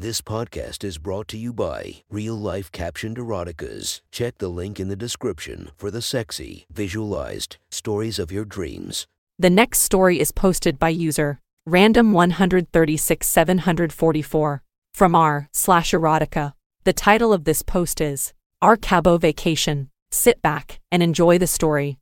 This podcast is brought to you by Real Life Captioned Eroticas. Check the link in the description for the sexy, visualized stories of your dreams. The next story is posted by user random 136 744 from r slash erotica. The title of this post is Our Cabo Vacation. Sit back and enjoy the story.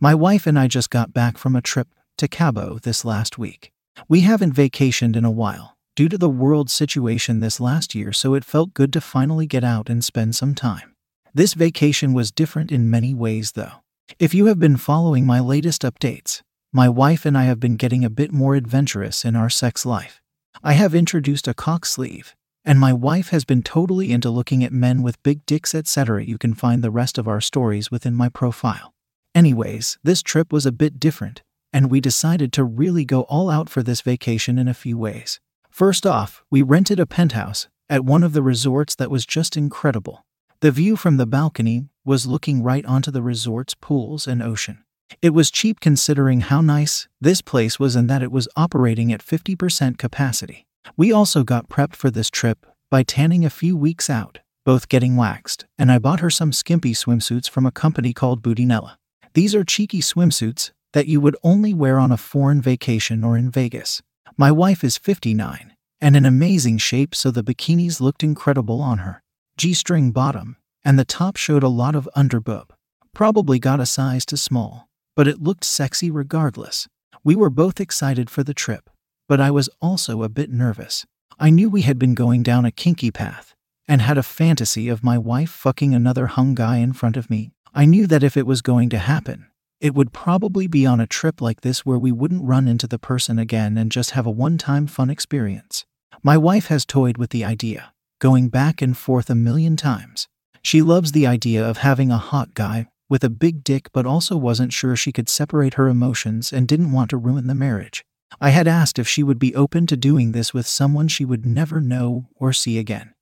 My wife and I just got back from a trip to Cabo this last week. We haven't vacationed in a while due to the world situation this last year, so it felt good to finally get out and spend some time. This vacation was different in many ways, though. If you have been following my latest updates, my wife and I have been getting a bit more adventurous in our sex life. I have introduced a cock sleeve, and my wife has been totally into looking at men with big dicks, etc. You can find the rest of our stories within my profile. Anyways, this trip was a bit different, and we decided to really go all out for this vacation in a few ways. First off, we rented a penthouse at one of the resorts that was just incredible. The view from the balcony was looking right onto the resort's pools and ocean. It was cheap considering how nice this place was and that it was operating at 50% capacity. We also got prepped for this trip by tanning a few weeks out, both getting waxed, and I bought her some skimpy swimsuits from a company called Bootinella. These are cheeky swimsuits that you would only wear on a foreign vacation or in Vegas. My wife is 59 and in amazing shape, so the bikinis looked incredible on her. G string bottom, and the top showed a lot of underboob. Probably got a size too small, but it looked sexy regardless. We were both excited for the trip, but I was also a bit nervous. I knew we had been going down a kinky path and had a fantasy of my wife fucking another hung guy in front of me. I knew that if it was going to happen, it would probably be on a trip like this where we wouldn't run into the person again and just have a one time fun experience. My wife has toyed with the idea, going back and forth a million times. She loves the idea of having a hot guy with a big dick, but also wasn't sure she could separate her emotions and didn't want to ruin the marriage. I had asked if she would be open to doing this with someone she would never know or see again.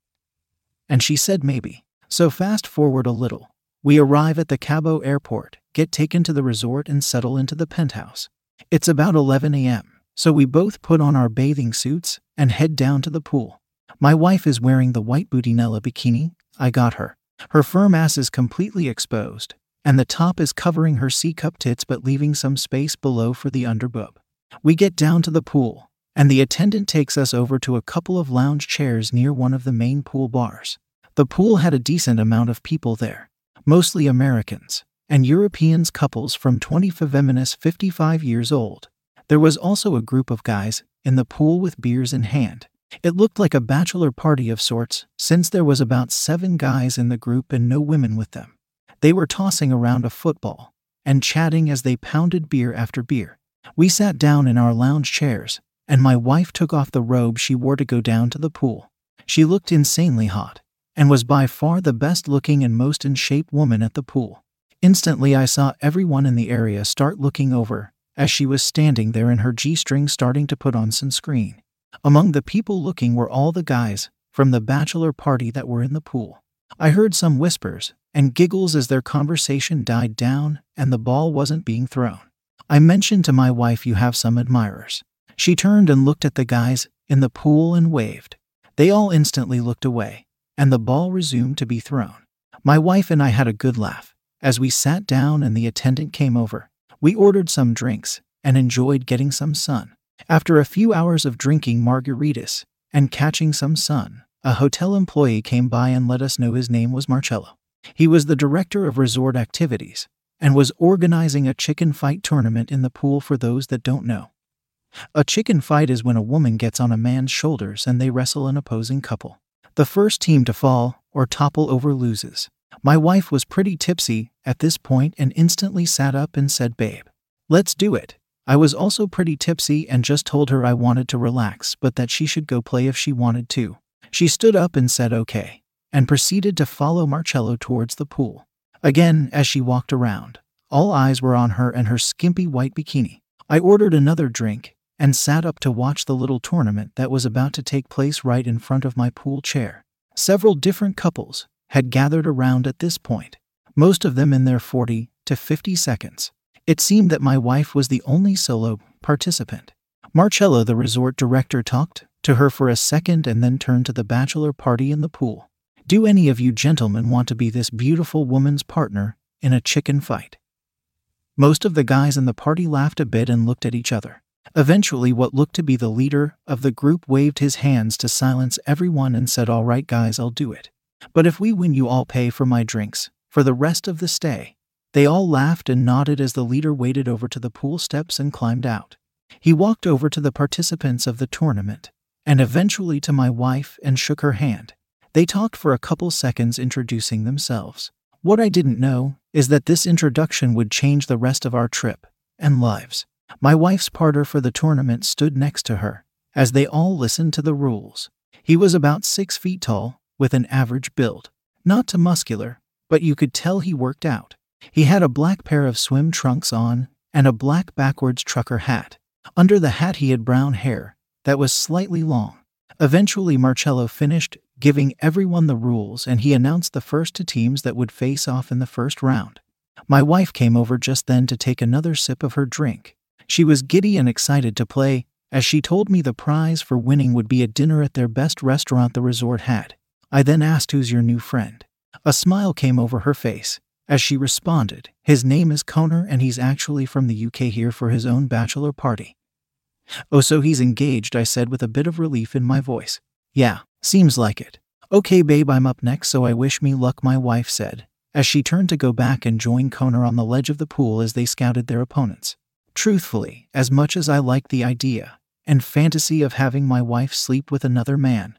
And she said maybe. So fast forward a little. We arrive at the Cabo airport, get taken to the resort, and settle into the penthouse. It's about 11 a.m., so we both put on our bathing suits and head down to the pool. My wife is wearing the white Bootinella bikini I got her. Her firm ass is completely exposed, and the top is covering her C cup tits but leaving some space below for the underboob. We get down to the pool, and the attendant takes us over to a couple of lounge chairs near one of the main pool bars. The pool had a decent amount of people there, mostly Americans, and Europeans couples from 20 feminist 55 years old. There was also a group of guys in the pool with beers in hand. It looked like a bachelor party of sorts, since there was about seven guys in the group and no women with them. They were tossing around a football and chatting as they pounded beer after beer. We sat down in our lounge chairs, and my wife took off the robe she wore to go down to the pool. She looked insanely hot and was by far the best looking and most in shape woman at the pool. Instantly, I saw everyone in the area start looking over as she was standing there in her G string starting to put on sunscreen. Among the people looking were all the guys from the bachelor party that were in the pool. I heard some whispers and giggles as their conversation died down and the ball wasn't being thrown. I mentioned to my wife, You have some admirers. She turned and looked at the guys in the pool and waved. They all instantly looked away and the ball resumed to be thrown. My wife and I had a good laugh as we sat down and the attendant came over. We ordered some drinks and enjoyed getting some sun. After a few hours of drinking margaritas and catching some sun, a hotel employee came by and let us know his name was Marcello. He was the director of resort activities and was organizing a chicken fight tournament in the pool for those that don't know. A chicken fight is when a woman gets on a man's shoulders and they wrestle an opposing couple. The first team to fall or topple over loses. My wife was pretty tipsy at this point and instantly sat up and said, Babe, let's do it. I was also pretty tipsy and just told her I wanted to relax but that she should go play if she wanted to. She stood up and said, Okay, and proceeded to follow Marcello towards the pool. Again, as she walked around, all eyes were on her and her skimpy white bikini. I ordered another drink and sat up to watch the little tournament that was about to take place right in front of my pool chair. Several different couples had gathered around at this point, most of them in their 40 to 50 seconds. It seemed that my wife was the only solo participant. Marcello, the resort director, talked to her for a second and then turned to the bachelor party in the pool. Do any of you gentlemen want to be this beautiful woman's partner in a chicken fight? Most of the guys in the party laughed a bit and looked at each other. Eventually, what looked to be the leader of the group waved his hands to silence everyone and said, All right, guys, I'll do it. But if we win, you all pay for my drinks for the rest of the stay. They all laughed and nodded as the leader waded over to the pool steps and climbed out. He walked over to the participants of the tournament and eventually to my wife and shook her hand. They talked for a couple seconds introducing themselves. What I didn't know is that this introduction would change the rest of our trip and lives. My wife's partner for the tournament stood next to her as they all listened to the rules. He was about six feet tall, with an average build. Not too muscular, but you could tell he worked out. He had a black pair of swim trunks on and a black backwards trucker hat. Under the hat, he had brown hair that was slightly long. Eventually, Marcello finished giving everyone the rules and he announced the first two teams that would face off in the first round. My wife came over just then to take another sip of her drink. She was giddy and excited to play, as she told me the prize for winning would be a dinner at their best restaurant the resort had. I then asked, Who's your new friend? A smile came over her face as she responded, His name is Connor and he's actually from the UK here for his own bachelor party. Oh, so he's engaged, I said with a bit of relief in my voice. Yeah, seems like it. Okay, babe, I'm up next, so I wish me luck, my wife said, as she turned to go back and join Connor on the ledge of the pool as they scouted their opponents. Truthfully, as much as I liked the idea and fantasy of having my wife sleep with another man,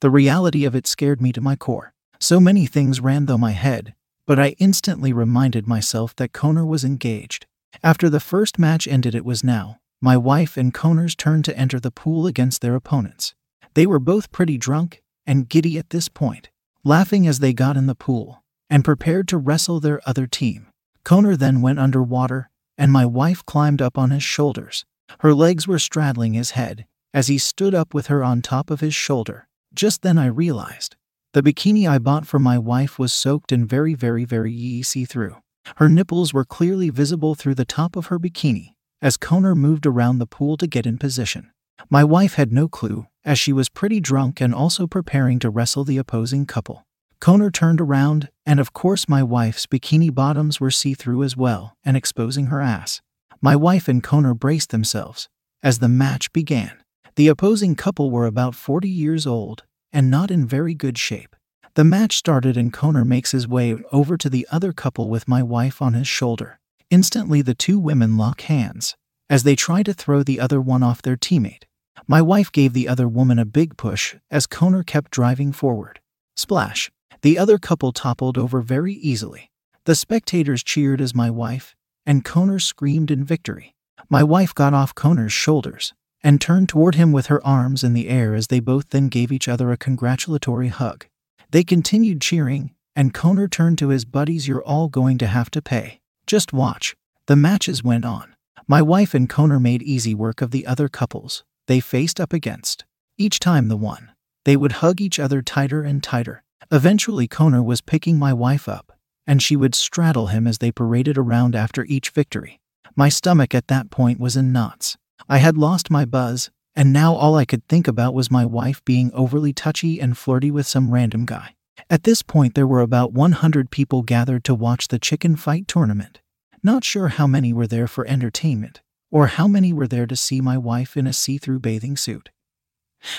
the reality of it scared me to my core. So many things ran through my head, but I instantly reminded myself that Connor was engaged. After the first match ended, it was now my wife and Connor's turn to enter the pool against their opponents. They were both pretty drunk and giddy at this point, laughing as they got in the pool and prepared to wrestle their other team. Connor then went underwater, and my wife climbed up on his shoulders. Her legs were straddling his head as he stood up with her on top of his shoulder. Just then I realized the bikini I bought for my wife was soaked and very, very, very see through. Her nipples were clearly visible through the top of her bikini as Connor moved around the pool to get in position. My wife had no clue, as she was pretty drunk and also preparing to wrestle the opposing couple. Connor turned around, and of course, my wife's bikini bottoms were see through as well and exposing her ass. My wife and Connor braced themselves as the match began. The opposing couple were about 40 years old and not in very good shape. The match started, and Connor makes his way over to the other couple with my wife on his shoulder. Instantly, the two women lock hands as they try to throw the other one off their teammate. My wife gave the other woman a big push as Connor kept driving forward. Splash! The other couple toppled over very easily. The spectators cheered as my wife and Connor screamed in victory. My wife got off Connor's shoulders and turned toward him with her arms in the air as they both then gave each other a congratulatory hug. They continued cheering, and Connor turned to his buddies, You're all going to have to pay. Just watch. The matches went on. My wife and Connor made easy work of the other couples they faced up against. Each time the one, they would hug each other tighter and tighter. Eventually, Connor was picking my wife up, and she would straddle him as they paraded around after each victory. My stomach at that point was in knots. I had lost my buzz, and now all I could think about was my wife being overly touchy and flirty with some random guy. At this point, there were about 100 people gathered to watch the chicken fight tournament. Not sure how many were there for entertainment, or how many were there to see my wife in a see through bathing suit.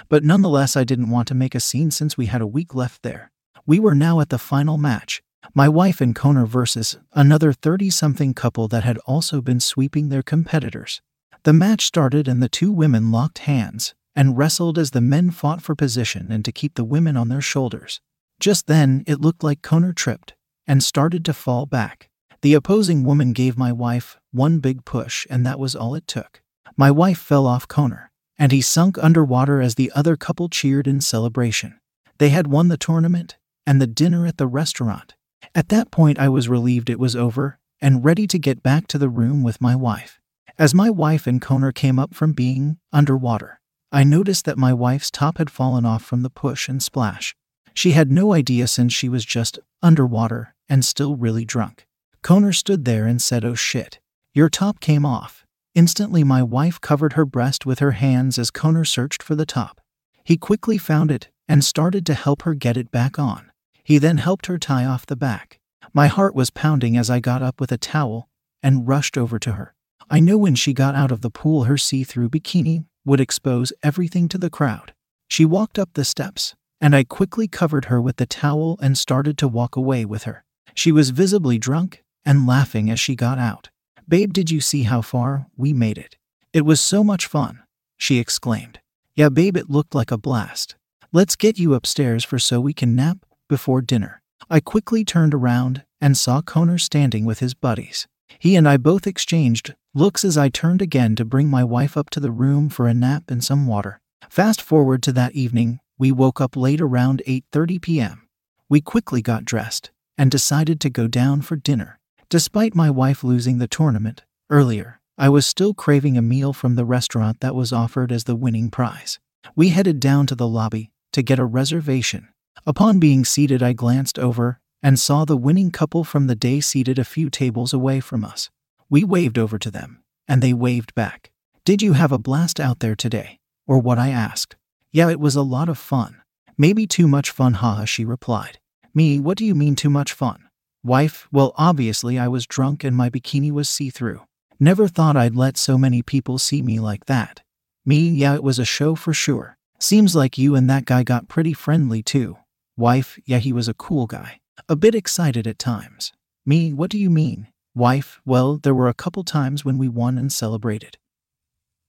But nonetheless, I didn't want to make a scene since we had a week left there. We were now at the final match my wife and Connor versus another 30 something couple that had also been sweeping their competitors. The match started and the two women locked hands and wrestled as the men fought for position and to keep the women on their shoulders. Just then, it looked like Connor tripped and started to fall back. The opposing woman gave my wife one big push, and that was all it took. My wife fell off Connor, and he sunk underwater as the other couple cheered in celebration. They had won the tournament and the dinner at the restaurant. At that point, I was relieved it was over and ready to get back to the room with my wife. As my wife and Connor came up from being underwater, I noticed that my wife's top had fallen off from the push and splash. She had no idea since she was just underwater and still really drunk. Connor stood there and said, Oh shit, your top came off. Instantly, my wife covered her breast with her hands as Connor searched for the top. He quickly found it and started to help her get it back on. He then helped her tie off the back. My heart was pounding as I got up with a towel and rushed over to her. I knew when she got out of the pool, her see through bikini would expose everything to the crowd. She walked up the steps, and I quickly covered her with the towel and started to walk away with her. She was visibly drunk and laughing as she got out. Babe, did you see how far we made it? It was so much fun, she exclaimed. Yeah, babe, it looked like a blast. Let's get you upstairs for so we can nap before dinner. I quickly turned around and saw Connor standing with his buddies. He and I both exchanged looks as I turned again to bring my wife up to the room for a nap and some water. Fast forward to that evening, we woke up late around 8:30 p.m. We quickly got dressed and decided to go down for dinner. Despite my wife losing the tournament earlier, I was still craving a meal from the restaurant that was offered as the winning prize. We headed down to the lobby to get a reservation. Upon being seated, I glanced over and saw the winning couple from the day seated a few tables away from us. We waved over to them, and they waved back. Did you have a blast out there today? Or what I asked. Yeah, it was a lot of fun. Maybe too much fun, haha, she replied. Me, what do you mean too much fun? Wife, well, obviously I was drunk and my bikini was see through. Never thought I'd let so many people see me like that. Me, yeah, it was a show for sure. Seems like you and that guy got pretty friendly too. Wife, yeah, he was a cool guy. A bit excited at times. Me, what do you mean? Wife, well, there were a couple times when we won and celebrated.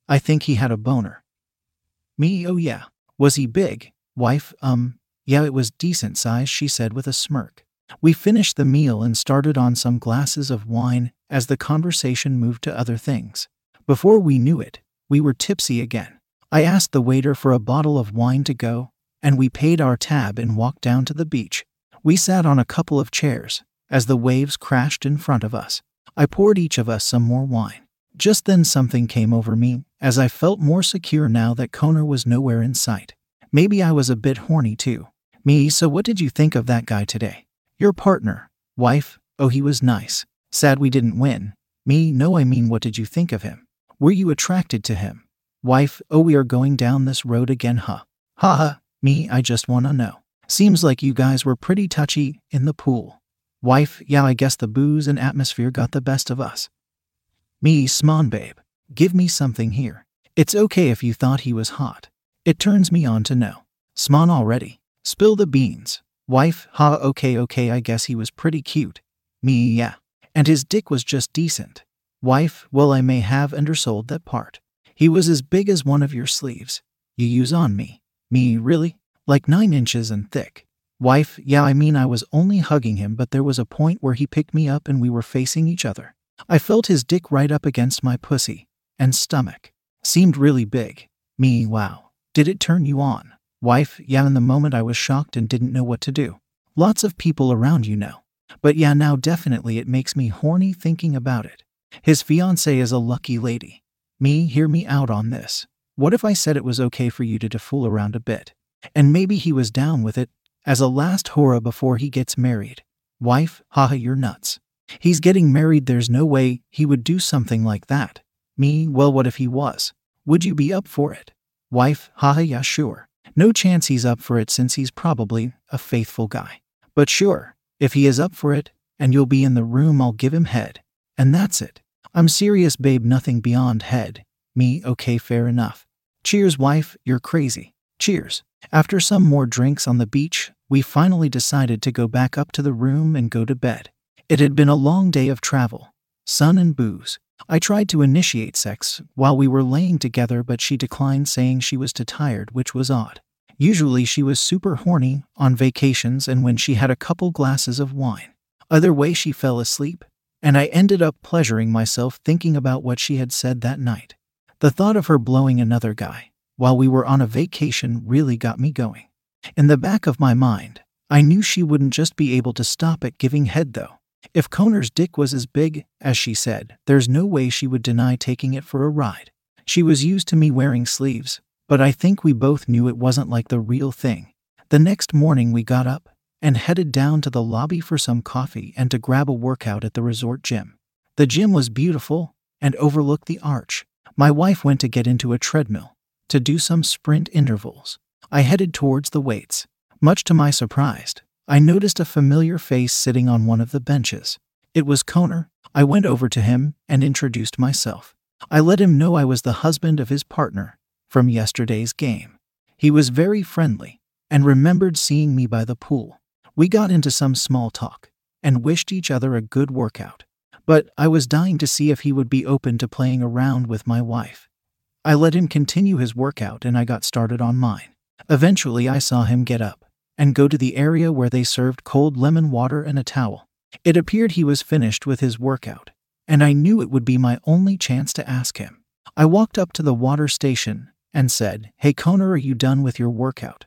I think he had a boner. Me, oh yeah. Was he big? Wife, um, yeah, it was decent size, she said with a smirk. We finished the meal and started on some glasses of wine as the conversation moved to other things. Before we knew it, we were tipsy again. I asked the waiter for a bottle of wine to go, and we paid our tab and walked down to the beach. We sat on a couple of chairs as the waves crashed in front of us. I poured each of us some more wine. Just then, something came over me as I felt more secure now that Connor was nowhere in sight. Maybe I was a bit horny too. Me, so what did you think of that guy today? Your partner. Wife, oh, he was nice. Sad we didn't win. Me, no, I mean, what did you think of him? Were you attracted to him? Wife, oh, we are going down this road again, huh? Ha ha, me, I just wanna know. Seems like you guys were pretty touchy in the pool. Wife, yeah, I guess the booze and atmosphere got the best of us. Me, smon babe, give me something here. It's okay if you thought he was hot. It turns me on to know. Smon already. Spill the beans. Wife, ha, okay, okay, I guess he was pretty cute. Me, yeah. And his dick was just decent. Wife, well, I may have undersold that part. He was as big as one of your sleeves. You use on me. Me, really? Like nine inches and thick. Wife, yeah, I mean, I was only hugging him, but there was a point where he picked me up and we were facing each other. I felt his dick right up against my pussy and stomach. Seemed really big. Me, wow. Did it turn you on? Wife, yeah, in the moment I was shocked and didn't know what to do. Lots of people around you know. But yeah, now definitely it makes me horny thinking about it. His fiancée is a lucky lady. Me, hear me out on this. What if I said it was okay for you to, to fool around a bit? And maybe he was down with it as a last hurrah before he gets married. Wife, haha, you're nuts. He's getting married, there's no way he would do something like that. Me, well, what if he was? Would you be up for it? Wife, haha, yeah, sure. No chance he's up for it since he's probably a faithful guy. But sure, if he is up for it, and you'll be in the room, I'll give him head. And that's it. I'm serious, babe, nothing beyond head. Me, okay, fair enough. Cheers, wife, you're crazy. Cheers. After some more drinks on the beach, we finally decided to go back up to the room and go to bed. It had been a long day of travel, sun and booze. I tried to initiate sex while we were laying together, but she declined, saying she was too tired, which was odd. Usually, she was super horny on vacations and when she had a couple glasses of wine. Other way, she fell asleep, and I ended up pleasuring myself thinking about what she had said that night. The thought of her blowing another guy while we were on a vacation really got me going. In the back of my mind, I knew she wouldn't just be able to stop at giving head, though. If Connor's dick was as big as she said, there's no way she would deny taking it for a ride. She was used to me wearing sleeves, but I think we both knew it wasn't like the real thing. The next morning, we got up and headed down to the lobby for some coffee and to grab a workout at the resort gym. The gym was beautiful and overlooked the arch. My wife went to get into a treadmill to do some sprint intervals. I headed towards the weights. Much to my surprise, I noticed a familiar face sitting on one of the benches. It was Connor. I went over to him and introduced myself. I let him know I was the husband of his partner from yesterday's game. He was very friendly and remembered seeing me by the pool. We got into some small talk and wished each other a good workout. But I was dying to see if he would be open to playing around with my wife. I let him continue his workout and I got started on mine. Eventually, I saw him get up and go to the area where they served cold lemon water and a towel. It appeared he was finished with his workout, and I knew it would be my only chance to ask him. I walked up to the water station and said, Hey Connor, are you done with your workout?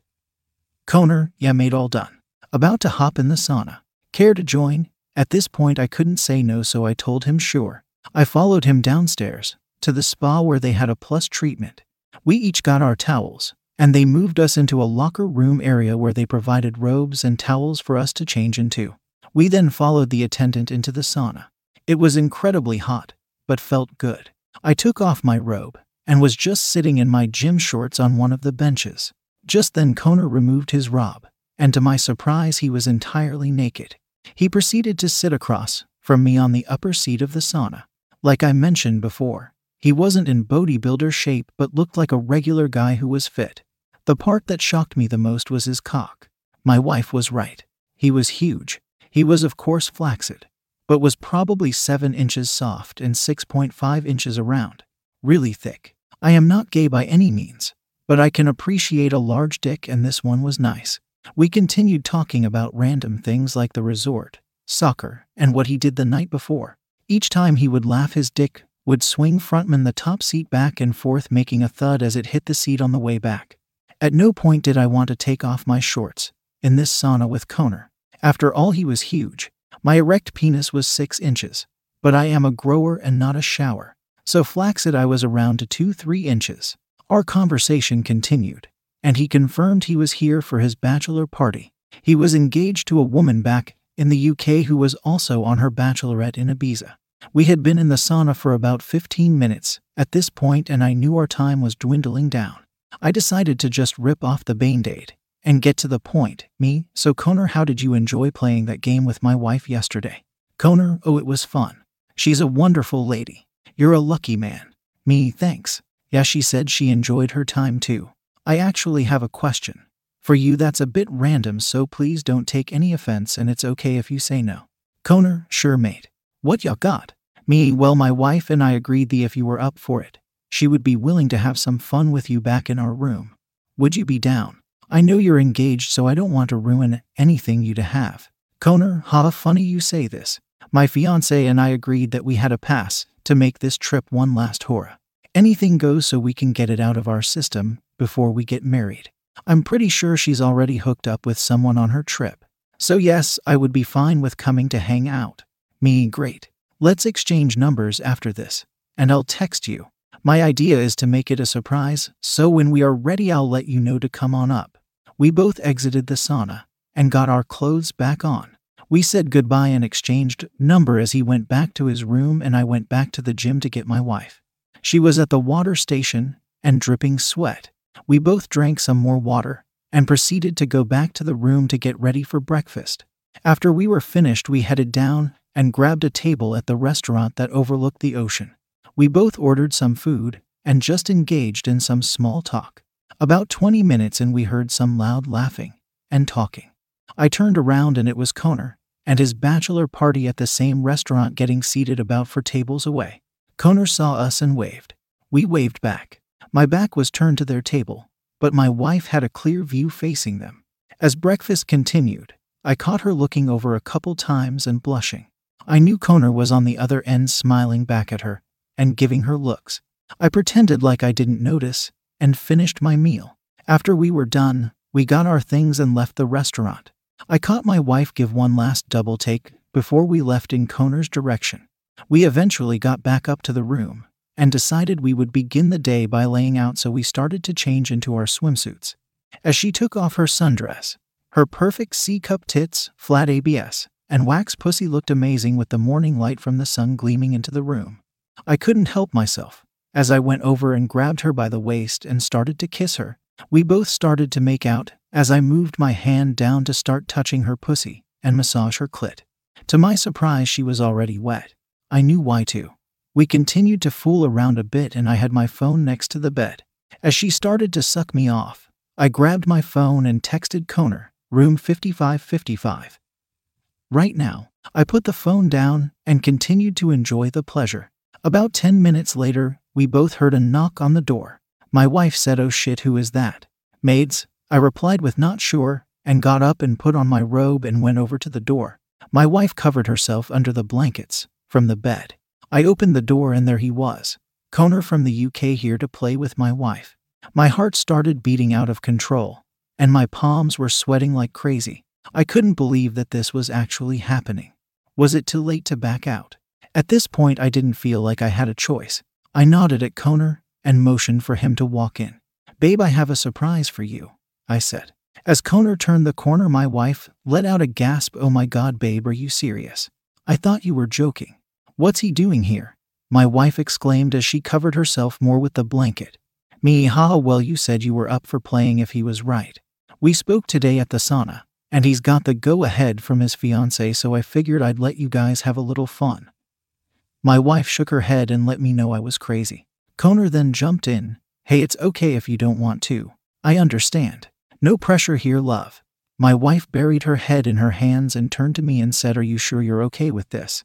Connor, yeah, mate, all done. About to hop in the sauna. Care to join? At this point, I couldn't say no, so I told him sure. I followed him downstairs to the spa where they had a plus treatment. We each got our towels, and they moved us into a locker room area where they provided robes and towels for us to change into. We then followed the attendant into the sauna. It was incredibly hot, but felt good. I took off my robe and was just sitting in my gym shorts on one of the benches. Just then, Connor removed his robe, and to my surprise, he was entirely naked. He proceeded to sit across from me on the upper seat of the sauna. Like I mentioned before, he wasn't in bodybuilder shape but looked like a regular guy who was fit. The part that shocked me the most was his cock. My wife was right. He was huge. He was, of course, flaccid, but was probably 7 inches soft and 6.5 inches around. Really thick. I am not gay by any means, but I can appreciate a large dick, and this one was nice. We continued talking about random things like the resort, soccer, and what he did the night before. Each time he would laugh, his dick would swing frontman the top seat back and forth, making a thud as it hit the seat on the way back. At no point did I want to take off my shorts in this sauna with Connor. After all, he was huge. My erect penis was six inches, but I am a grower and not a shower. So flaccid I was around to two, three inches. Our conversation continued, and he confirmed he was here for his bachelor party. He was engaged to a woman back in the UK who was also on her bachelorette in Ibiza. We had been in the sauna for about 15 minutes at this point, and I knew our time was dwindling down. I decided to just rip off the band aid and get to the point. Me, so Connor, how did you enjoy playing that game with my wife yesterday? Connor, oh, it was fun. She's a wonderful lady. You're a lucky man. Me, thanks. Yeah, she said she enjoyed her time too. I actually have a question. For you, that's a bit random, so please don't take any offense, and it's okay if you say no. Connor, sure, mate. What ya got? Me, well, my wife and I agreed that if you were up for it, she would be willing to have some fun with you back in our room. Would you be down? I know you're engaged, so I don't want to ruin anything you to have. Connor, how funny you say this. My fiance and I agreed that we had a pass to make this trip one last hora. Anything goes so we can get it out of our system before we get married. I'm pretty sure she's already hooked up with someone on her trip. So, yes, I would be fine with coming to hang out. Me, great. Let's exchange numbers after this, and I'll text you. My idea is to make it a surprise, so when we are ready, I'll let you know to come on up. We both exited the sauna and got our clothes back on. We said goodbye and exchanged number as he went back to his room and I went back to the gym to get my wife. She was at the water station and dripping sweat. We both drank some more water and proceeded to go back to the room to get ready for breakfast. After we were finished, we headed down and grabbed a table at the restaurant that overlooked the ocean. We both ordered some food and just engaged in some small talk. About 20 minutes and we heard some loud laughing and talking. I turned around and it was Connor and his bachelor party at the same restaurant getting seated about four tables away. Connor saw us and waved. We waved back. My back was turned to their table, but my wife had a clear view facing them. As breakfast continued, I caught her looking over a couple times and blushing. I knew Connor was on the other end smiling back at her and giving her looks. I pretended like I didn't notice and finished my meal. After we were done, we got our things and left the restaurant. I caught my wife give one last double take before we left in Connor's direction. We eventually got back up to the room and decided we would begin the day by laying out, so we started to change into our swimsuits. As she took off her sundress, her perfect C cup tits, flat ABS, and wax pussy looked amazing with the morning light from the sun gleaming into the room. I couldn't help myself. As I went over and grabbed her by the waist and started to kiss her, we both started to make out as I moved my hand down to start touching her pussy and massage her clit. To my surprise, she was already wet. I knew why too. We continued to fool around a bit and I had my phone next to the bed. As she started to suck me off, I grabbed my phone and texted Connor, room 5555. Right now, I put the phone down and continued to enjoy the pleasure. About 10 minutes later, we both heard a knock on the door. My wife said, Oh shit, who is that? Maids, I replied with not sure, and got up and put on my robe and went over to the door. My wife covered herself under the blankets from the bed. I opened the door and there he was. Connor from the UK here to play with my wife. My heart started beating out of control, and my palms were sweating like crazy. I couldn't believe that this was actually happening. Was it too late to back out? At this point, I didn't feel like I had a choice. I nodded at Connor and motioned for him to walk in. Babe, I have a surprise for you, I said. As Connor turned the corner, my wife let out a gasp Oh my god, babe, are you serious? I thought you were joking. What's he doing here? My wife exclaimed as she covered herself more with the blanket. Me, haha, well, you said you were up for playing if he was right. We spoke today at the sauna, and he's got the go ahead from his fiancee, so I figured I'd let you guys have a little fun. My wife shook her head and let me know I was crazy. Connor then jumped in. Hey, it's okay if you don't want to. I understand. No pressure here, love. My wife buried her head in her hands and turned to me and said, Are you sure you're okay with this?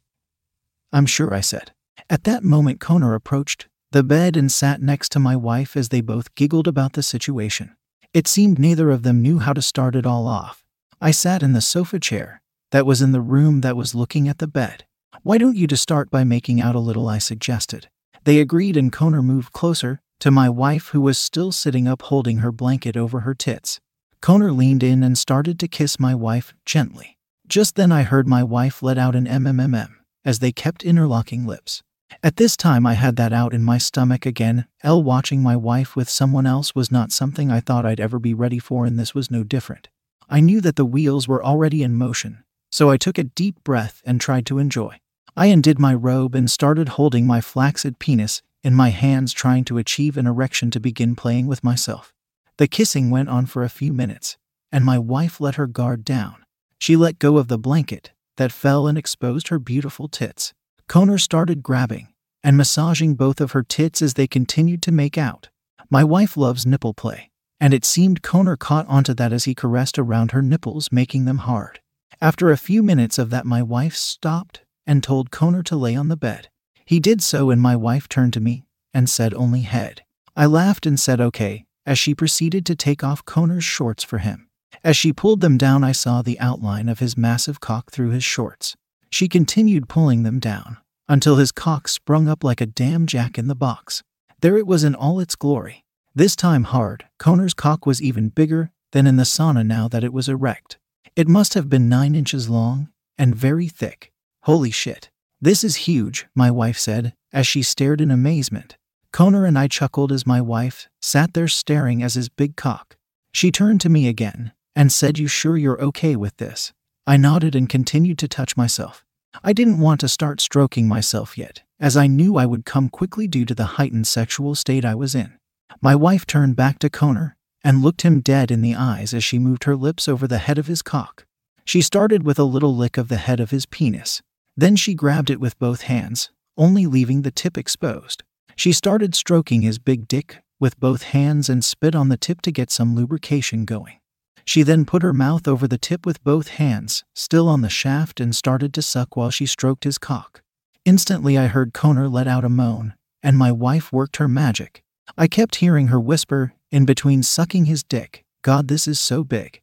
I'm sure, I said. At that moment, Connor approached the bed and sat next to my wife as they both giggled about the situation. It seemed neither of them knew how to start it all off. I sat in the sofa chair that was in the room that was looking at the bed. Why don't you just start by making out a little? I suggested. They agreed, and Connor moved closer to my wife, who was still sitting up holding her blanket over her tits. Connor leaned in and started to kiss my wife gently. Just then, I heard my wife let out an MMMM as they kept interlocking lips. At this time, I had that out in my stomach again. L watching my wife with someone else was not something I thought I'd ever be ready for, and this was no different. I knew that the wheels were already in motion, so I took a deep breath and tried to enjoy. I undid my robe and started holding my flaccid penis in my hands, trying to achieve an erection to begin playing with myself. The kissing went on for a few minutes, and my wife let her guard down. She let go of the blanket that fell and exposed her beautiful tits. Connor started grabbing and massaging both of her tits as they continued to make out. My wife loves nipple play, and it seemed Connor caught onto that as he caressed around her nipples, making them hard. After a few minutes of that, my wife stopped and told Connor to lay on the bed. He did so, and my wife turned to me and said only head. I laughed and said okay, as she proceeded to take off Connor's shorts for him. As she pulled them down, I saw the outline of his massive cock through his shorts. She continued pulling them down until his cock sprung up like a damn jack in the box. There it was in all its glory. This time hard, Connor's cock was even bigger than in the sauna now that it was erect. It must have been nine inches long and very thick. Holy shit. This is huge, my wife said, as she stared in amazement. Connor and I chuckled as my wife sat there staring as his big cock. She turned to me again and said, You sure you're okay with this? I nodded and continued to touch myself. I didn't want to start stroking myself yet, as I knew I would come quickly due to the heightened sexual state I was in. My wife turned back to Connor and looked him dead in the eyes as she moved her lips over the head of his cock. She started with a little lick of the head of his penis, then she grabbed it with both hands, only leaving the tip exposed. She started stroking his big dick with both hands and spit on the tip to get some lubrication going. She then put her mouth over the tip with both hands, still on the shaft, and started to suck while she stroked his cock. Instantly, I heard Connor let out a moan, and my wife worked her magic. I kept hearing her whisper, in between sucking his dick, God, this is so big.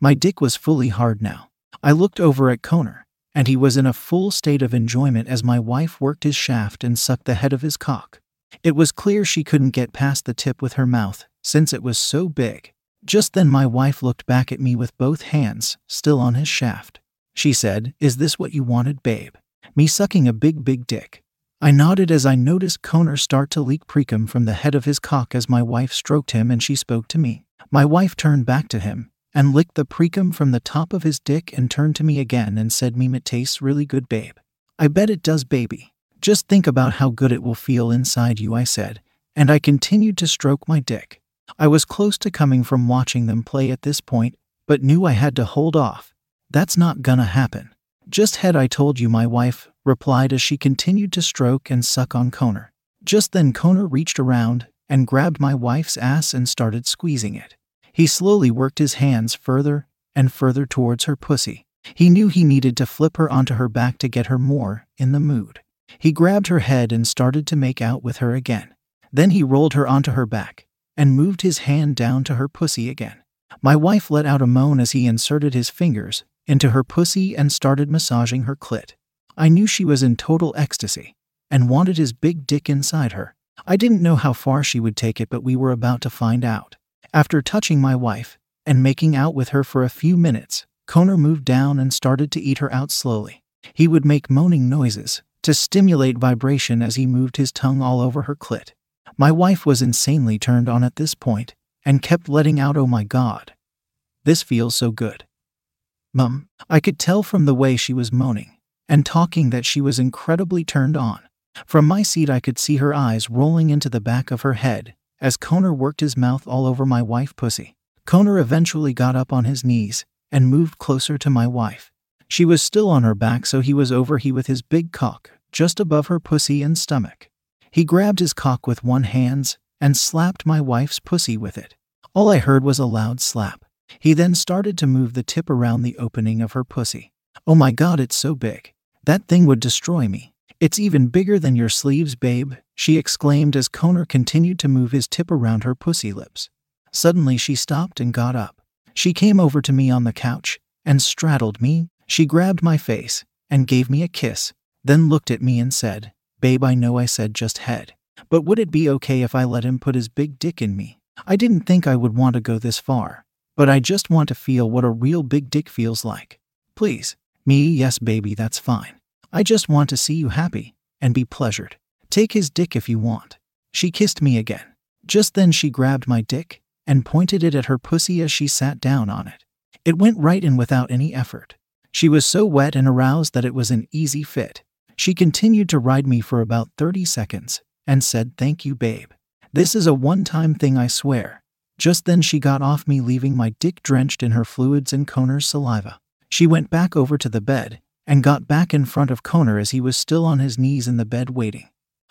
My dick was fully hard now. I looked over at Connor, and he was in a full state of enjoyment as my wife worked his shaft and sucked the head of his cock. It was clear she couldn't get past the tip with her mouth, since it was so big. Just then, my wife looked back at me with both hands still on his shaft. She said, Is this what you wanted, babe? Me sucking a big, big dick. I nodded as I noticed Connor start to leak precum from the head of his cock as my wife stroked him and she spoke to me. My wife turned back to him and licked the precum from the top of his dick and turned to me again and said, Meme, it tastes really good, babe. I bet it does, baby. Just think about how good it will feel inside you, I said, and I continued to stroke my dick. I was close to coming from watching them play at this point, but knew I had to hold off. That's not gonna happen. Just had I told you, my wife replied as she continued to stroke and suck on Connor. Just then, Connor reached around and grabbed my wife's ass and started squeezing it. He slowly worked his hands further and further towards her pussy. He knew he needed to flip her onto her back to get her more in the mood. He grabbed her head and started to make out with her again. Then he rolled her onto her back and moved his hand down to her pussy again. My wife let out a moan as he inserted his fingers into her pussy and started massaging her clit. I knew she was in total ecstasy and wanted his big dick inside her. I didn't know how far she would take it, but we were about to find out. After touching my wife and making out with her for a few minutes, Connor moved down and started to eat her out slowly. He would make moaning noises to stimulate vibration as he moved his tongue all over her clit. My wife was insanely turned on at this point and kept letting out, Oh my God. This feels so good. Mum, I could tell from the way she was moaning and talking that she was incredibly turned on. From my seat, I could see her eyes rolling into the back of her head as Connor worked his mouth all over my wife pussy. Connor eventually got up on his knees and moved closer to my wife. She was still on her back, so he was over he with his big cock just above her pussy and stomach. He grabbed his cock with one hand and slapped my wife's pussy with it. All I heard was a loud slap. He then started to move the tip around the opening of her pussy. Oh my god, it's so big. That thing would destroy me. It's even bigger than your sleeves, babe, she exclaimed as Connor continued to move his tip around her pussy lips. Suddenly, she stopped and got up. She came over to me on the couch and straddled me. She grabbed my face and gave me a kiss, then looked at me and said, Babe, I know I said just head, but would it be okay if I let him put his big dick in me? I didn't think I would want to go this far, but I just want to feel what a real big dick feels like. Please. Me, yes, baby, that's fine. I just want to see you happy and be pleasured. Take his dick if you want. She kissed me again. Just then she grabbed my dick and pointed it at her pussy as she sat down on it. It went right in without any effort. She was so wet and aroused that it was an easy fit. She continued to ride me for about 30 seconds and said, Thank you, babe. This is a one time thing, I swear. Just then she got off me, leaving my dick drenched in her fluids and Connor's saliva. She went back over to the bed and got back in front of Connor as he was still on his knees in the bed waiting.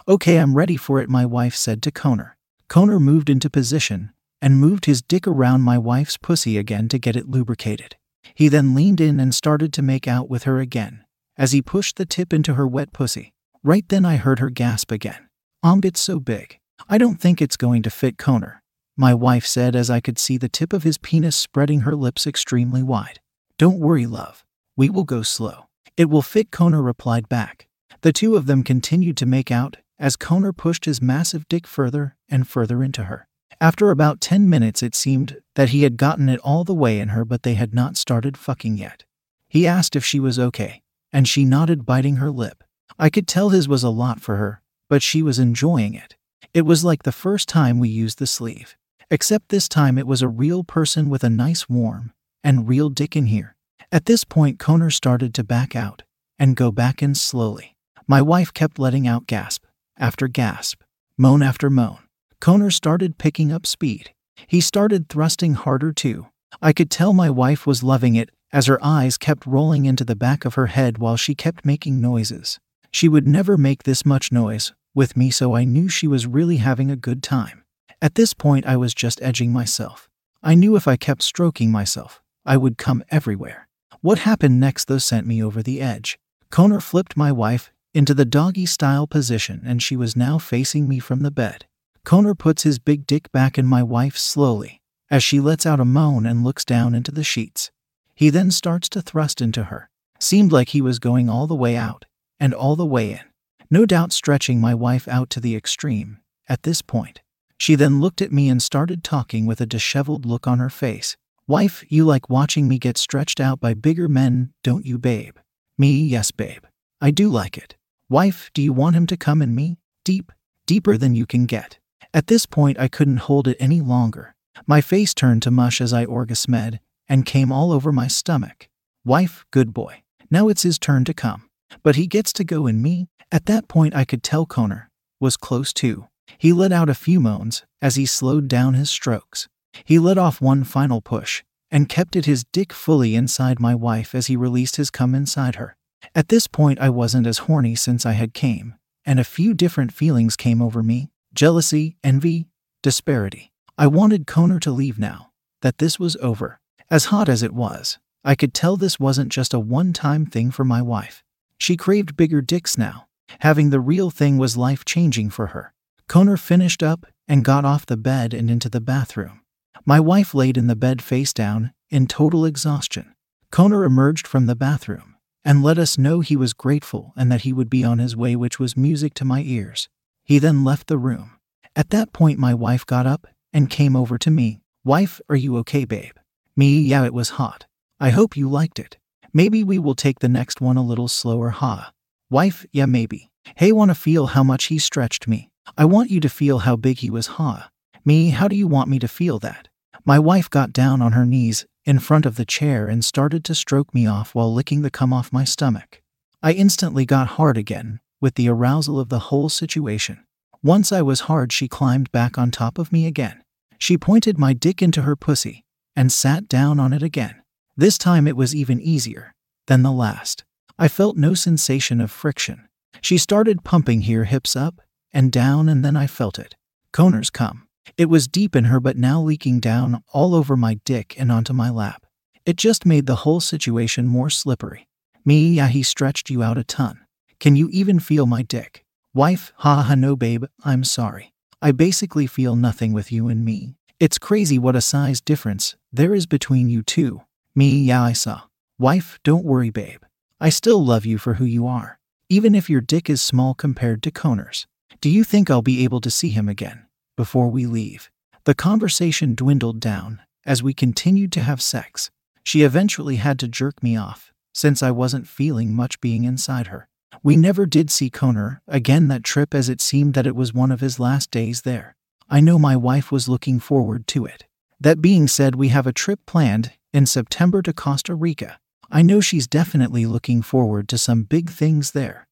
Okay, I'm ready for it, my wife said to Connor. Connor moved into position and moved his dick around my wife's pussy again to get it lubricated. He then leaned in and started to make out with her again as he pushed the tip into her wet pussy. Right then, I heard her gasp again. Um, it's so big. I don't think it's going to fit Connor, my wife said as I could see the tip of his penis spreading her lips extremely wide. Don't worry, love. We will go slow. It will fit, Connor replied back. The two of them continued to make out as Connor pushed his massive dick further and further into her. After about 10 minutes, it seemed that he had gotten it all the way in her, but they had not started fucking yet. He asked if she was okay, and she nodded, biting her lip. I could tell his was a lot for her, but she was enjoying it. It was like the first time we used the sleeve, except this time it was a real person with a nice warm and real dick in here. At this point, Connor started to back out and go back in slowly. My wife kept letting out gasp after gasp, moan after moan. Connor started picking up speed. He started thrusting harder too. I could tell my wife was loving it as her eyes kept rolling into the back of her head while she kept making noises. She would never make this much noise with me, so I knew she was really having a good time. At this point, I was just edging myself. I knew if I kept stroking myself, I would come everywhere. What happened next, though, sent me over the edge. Connor flipped my wife into the doggy style position, and she was now facing me from the bed. Connor puts his big dick back in my wife slowly as she lets out a moan and looks down into the sheets. He then starts to thrust into her. Seemed like he was going all the way out and all the way in, no doubt stretching my wife out to the extreme at this point. She then looked at me and started talking with a disheveled look on her face. Wife, you like watching me get stretched out by bigger men, don't you, babe? Me, yes, babe. I do like it. Wife, do you want him to come in me? Deep, deeper than you can get. At this point, I couldn't hold it any longer. My face turned to mush as I orgasmed and came all over my stomach. Wife, good boy. Now it's his turn to come. But he gets to go in me. At that point, I could tell Connor was close too. He let out a few moans as he slowed down his strokes. He let off one final push and kept it his dick fully inside my wife as he released his cum inside her. At this point, I wasn't as horny since I had came, and a few different feelings came over me jealousy, envy, disparity. I wanted Connor to leave now, that this was over. As hot as it was, I could tell this wasn't just a one time thing for my wife. She craved bigger dicks now. Having the real thing was life changing for her. Connor finished up and got off the bed and into the bathroom. My wife laid in the bed face down, in total exhaustion. Connor emerged from the bathroom and let us know he was grateful and that he would be on his way, which was music to my ears. He then left the room. At that point, my wife got up and came over to me. Wife, are you okay, babe? Me, yeah, it was hot. I hope you liked it. Maybe we will take the next one a little slower, ha. Wife, yeah, maybe. Hey, wanna feel how much he stretched me? I want you to feel how big he was, ha. Me, how do you want me to feel that? My wife got down on her knees in front of the chair and started to stroke me off while licking the cum off my stomach. I instantly got hard again with the arousal of the whole situation. Once I was hard, she climbed back on top of me again. She pointed my dick into her pussy and sat down on it again. This time it was even easier than the last. I felt no sensation of friction. She started pumping her hips up and down, and then I felt it. Connor's cum. It was deep in her, but now leaking down all over my dick and onto my lap. It just made the whole situation more slippery. Me, yeah, he stretched you out a ton. Can you even feel my dick? Wife, ha ha, no, babe, I'm sorry. I basically feel nothing with you and me. It's crazy what a size difference there is between you two. Me, yeah, I saw. Wife, don't worry, babe. I still love you for who you are, even if your dick is small compared to Connor's. Do you think I'll be able to see him again before we leave? The conversation dwindled down as we continued to have sex. She eventually had to jerk me off since I wasn't feeling much being inside her. We never did see Connor again that trip as it seemed that it was one of his last days there. I know my wife was looking forward to it. That being said, we have a trip planned in September to Costa Rica. I know she's definitely looking forward to some big things there.